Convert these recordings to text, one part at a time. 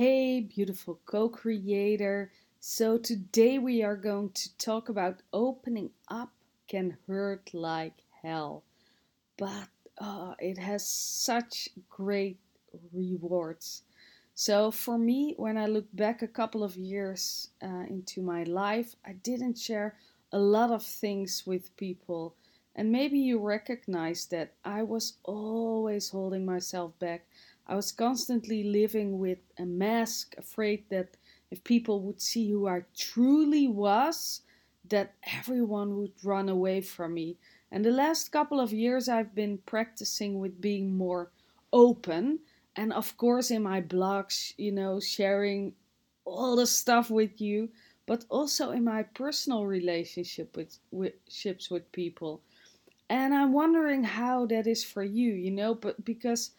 Hey, beautiful co creator. So, today we are going to talk about opening up can hurt like hell, but uh, it has such great rewards. So, for me, when I look back a couple of years uh, into my life, I didn't share a lot of things with people. And maybe you recognize that I was always holding myself back. I was constantly living with a mask, afraid that if people would see who I truly was, that everyone would run away from me. And the last couple of years, I've been practicing with being more open. And of course, in my blogs, you know, sharing all the stuff with you, but also in my personal relationship with, with ships with people. And I'm wondering how that is for you, you know, but because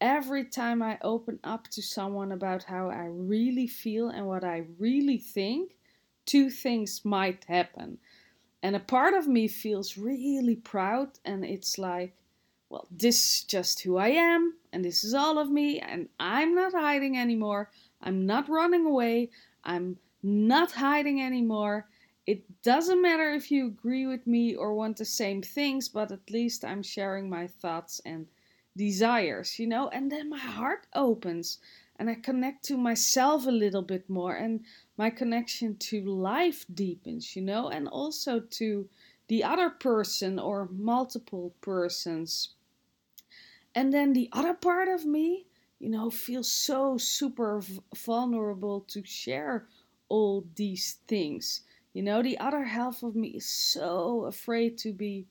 every time I open up to someone about how I really feel and what I really think, two things might happen. And a part of me feels really proud, and it's like, well, this is just who I am, and this is all of me, and I'm not hiding anymore. I'm not running away. I'm not hiding anymore. It doesn't matter if you agree with me or want the same things, but at least I'm sharing my thoughts and desires, you know, and then my heart opens and I connect to myself a little bit more and my connection to life deepens, you know, and also to the other person or multiple persons. And then the other part of me, you know, feels so super vulnerable to share all these things. You know, the other half of me is so afraid to be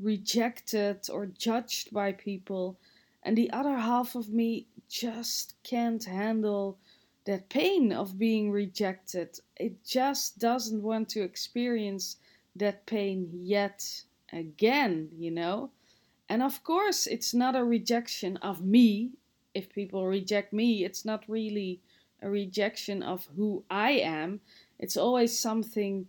rejected or judged by people. And the other half of me just can't handle that pain of being rejected. It just doesn't want to experience that pain yet again, you know? And of course, it's not a rejection of me. If people reject me, it's not really a rejection of who I am. It's always something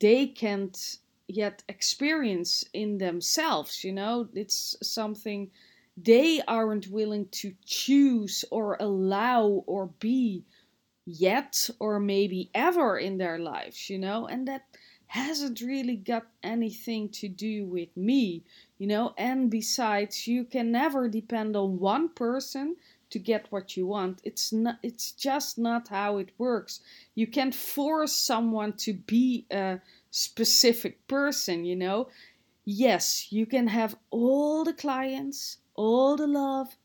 they can't yet experience in themselves, you know? It's something they aren't willing to choose or allow or be yet or maybe ever in their lives, you know? And that hasn't really got anything to do with me, you know? And besides, you can never depend on one person to get what you want. It's not it's just not how it works. You can't force someone to be a specific person, you know? Yes, you can have all the clients, all the love,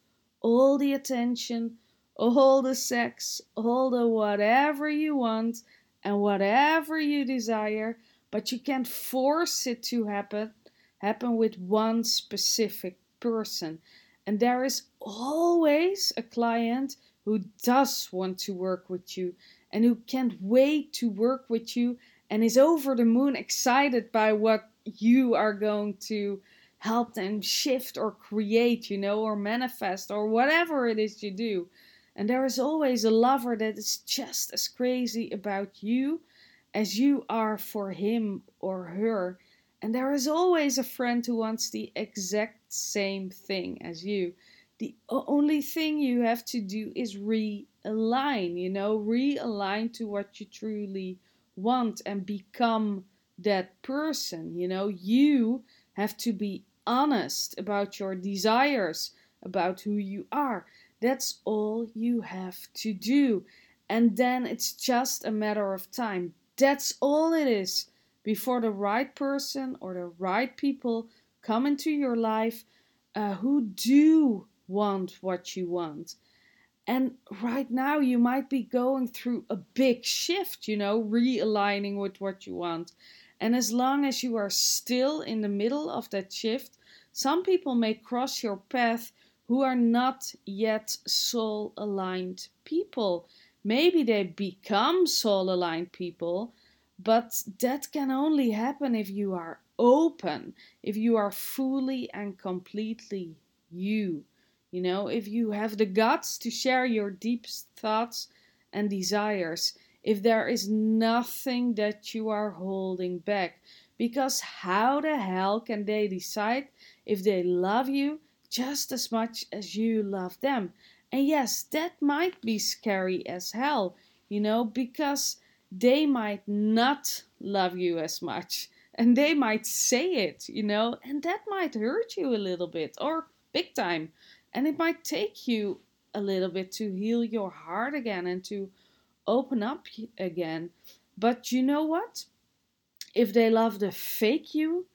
all the attention, all the sex, all the whatever you want and whatever you desire, but you can't force it to happen happen with one specific person. And there is always a client who does want to work with you and who can't wait to work with you and is over the moon excited by what you are going to help them shift or create, you know, or manifest or whatever it is you do. And there is always a lover that is just as crazy about you as you are for him or her. And there is always a friend who wants the exact same thing as you. The only thing you have to do is realign, you know, realign to what you truly want and become that person. You know, you have to be honest about your desires, about who you are. That's all you have to do. And then it's just a matter of time. That's all it is before the right person or the right people come into your life uh, who do want what you want. And right now, you might be going through a big shift, you know, realigning with what you want. And as long as you are still in the middle of that shift, some people may cross your path who are not yet soul aligned people. Maybe they become soul aligned people, but that can only happen if you are open, if you are fully and completely you. You know, if you have the guts to share your deepest thoughts and desires, if there is nothing that you are holding back. Because how the hell can they decide if they love you just as much as you love them. And yes, that might be scary as hell, you know, because they might not love you as much and they might say it, you know, and that might hurt you a little bit or big time. And it might take you a little bit to heal your heart again and to open up again. But you know what? If they love the fake you,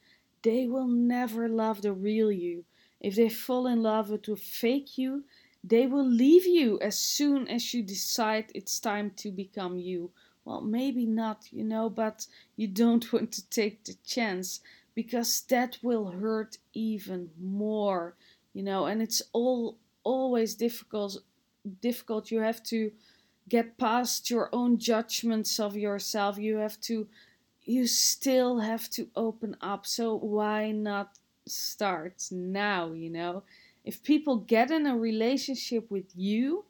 they will never love the real you. If they fall in love with the fake you, they will leave you as soon as you decide it's time to become you. Well, maybe not, you know, but you don't want to take the chance because that will hurt even more, you know, and it's all always difficult difficult. You have to get past your own judgments of yourself. You have to you still have to open up. So why not start now, you know? If people get in a relationship with you,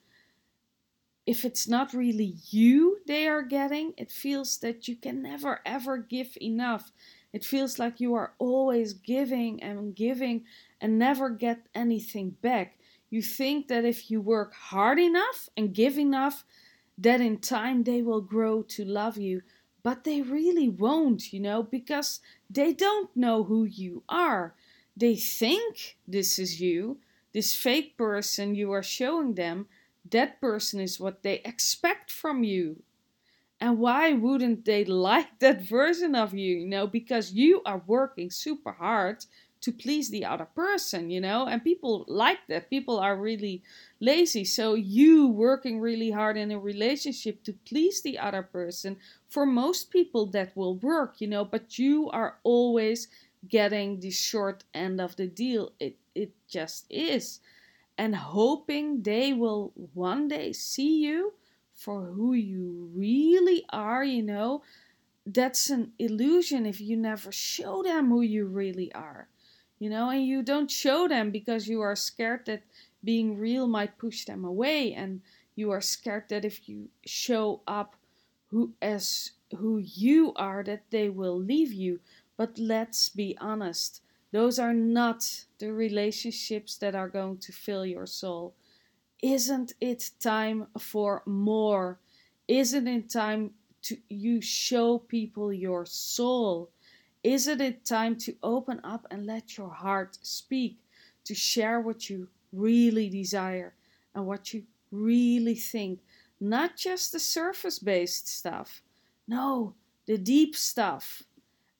if it's not really you they are getting, it feels that you can never ever give enough. It feels like you are always giving and giving and never get anything back. You think that if you work hard enough and give enough, that in time they will grow to love you. But they really won't, you know, because they don't know who you are. They think this is you, this fake person you are showing them, that person is what they expect from you. And why wouldn't they like that version of you? You know, because you are working super hard to please the other person, you know, and people like that. People are really lazy. So, you working really hard in a relationship to please the other person, for most people, that will work, you know, but you are always getting the short end of the deal. It, it just is and hoping they will one day see you for who you really are, you know, that's an illusion if you never show them who you really are, you know, and you don't show them because you are scared that being real might push them away, and you are scared that if you show up who as who you are, that they will leave you. But let's be honest, those are not the relationships that are going to fill your soul. Isn't it time for more? Isn't it time to you show people your soul? Isn't it time to open up and let your heart speak, to share what you really desire and what you really think? Not just the surface based stuff. No, the deep stuff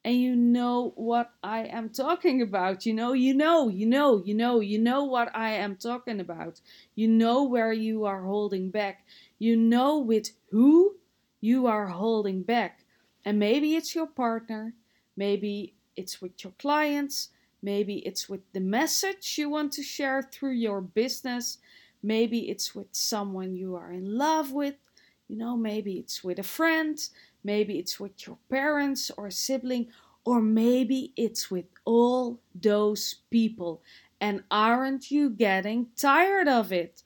and you know what I am talking about. You know, you know, you know, you know, you know what I am talking about. You know where you are holding back. You know with who you are holding back. And maybe it's your partner, maybe it's with your clients, maybe it's with the message you want to share through your business, maybe it's with someone you are in love with, you know, maybe it's with a friend, Maybe it's with your parents or a sibling, or maybe it's with all those people. And aren't you getting tired of it?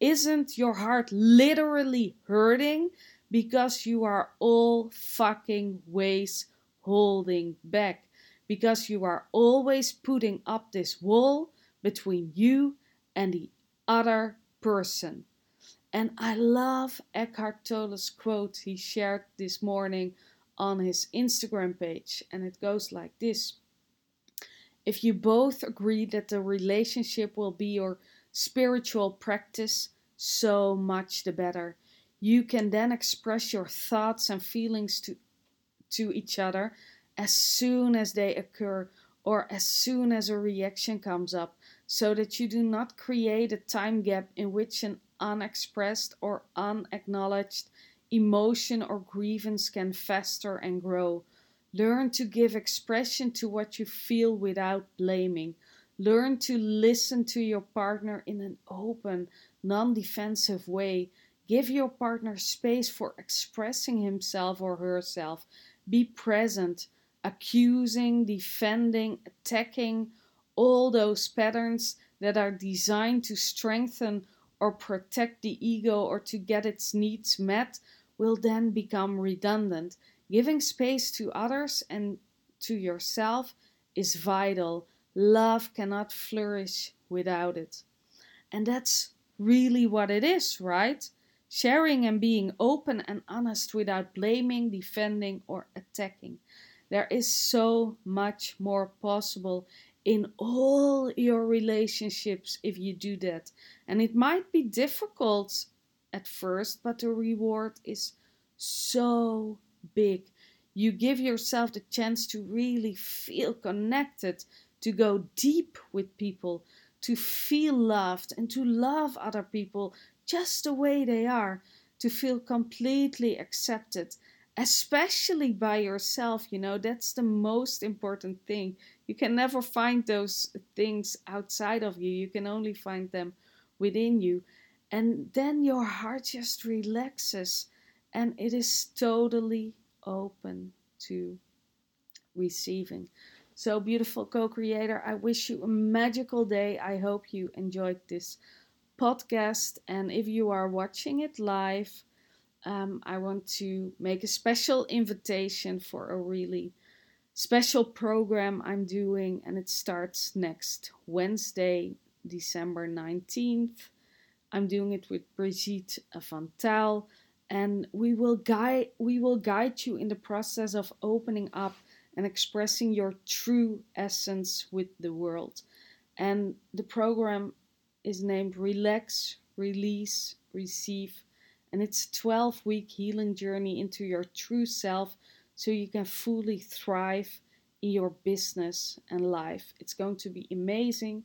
Isn't your heart literally hurting because you are all fucking ways holding back? Because you are always putting up this wall between you and the other person. And I love Eckhart Tolle's quote he shared this morning on his Instagram page, and it goes like this If you both agree that the relationship will be your spiritual practice, so much the better. You can then express your thoughts and feelings to, to each other as soon as they occur or as soon as a reaction comes up, so that you do not create a time gap in which an unexpressed or unacknowledged emotion or grievance can fester and grow. Learn to give expression to what you feel without blaming. Learn to listen to your partner in an open, non defensive way. Give your partner space for expressing himself or herself. Be present. Accusing, defending, attacking, all those patterns that are designed to strengthen or protect the ego or to get its needs met will then become redundant. Giving space to others and to yourself is vital. Love cannot flourish without it. And that's really what it is, right? Sharing and being open and honest without blaming, defending, or attacking. There is so much more possible in all your relationships if you do that. And it might be difficult at first, but the reward is so big. You give yourself the chance to really feel connected, to go deep with people, to feel loved, and to love other people just the way they are, to feel completely accepted, especially by yourself. You know, that's the most important thing. You can never find those things outside of you, you can only find them within you. And then your heart just relaxes and it is totally open to receiving. So, beautiful co creator, I wish you a magical day. I hope you enjoyed this podcast. And if you are watching it live, um, I want to make a special invitation for a really special program I'm doing, and it starts next Wednesday, December 19th. I'm doing it with Brigitte van Taal, and we will guide we will guide you in the process of opening up and expressing your true essence with the world. And the program is named Relax, Release, Receive, and it's 12 week healing journey into your true self so you can fully thrive in your business and life. It's going to be amazing.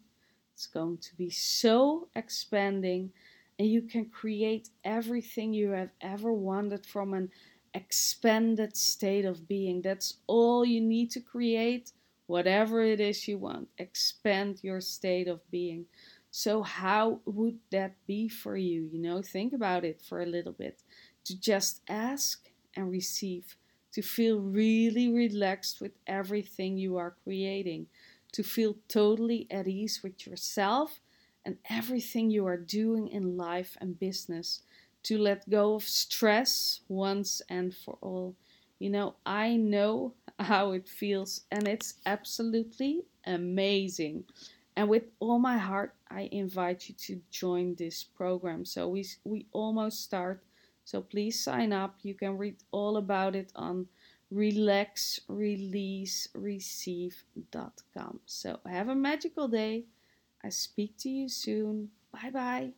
It's going to be so expanding, and you can create everything you have ever wanted from an expanded state of being. That's all you need to create, whatever it is you want. Expand your state of being. So, how would that be for you? You know, think about it for a little bit. To just ask and receive, to feel really relaxed with everything you are creating, to feel totally at ease with yourself and everything you are doing in life and business, to let go of stress once and for all. You know, I know how it feels, and it's absolutely amazing. And with all my heart, I invite you to join this program. So we we almost start. So please sign up. You can read all about it on relaxreleasereceive.com. So have a magical day. I speak to you soon. Bye bye.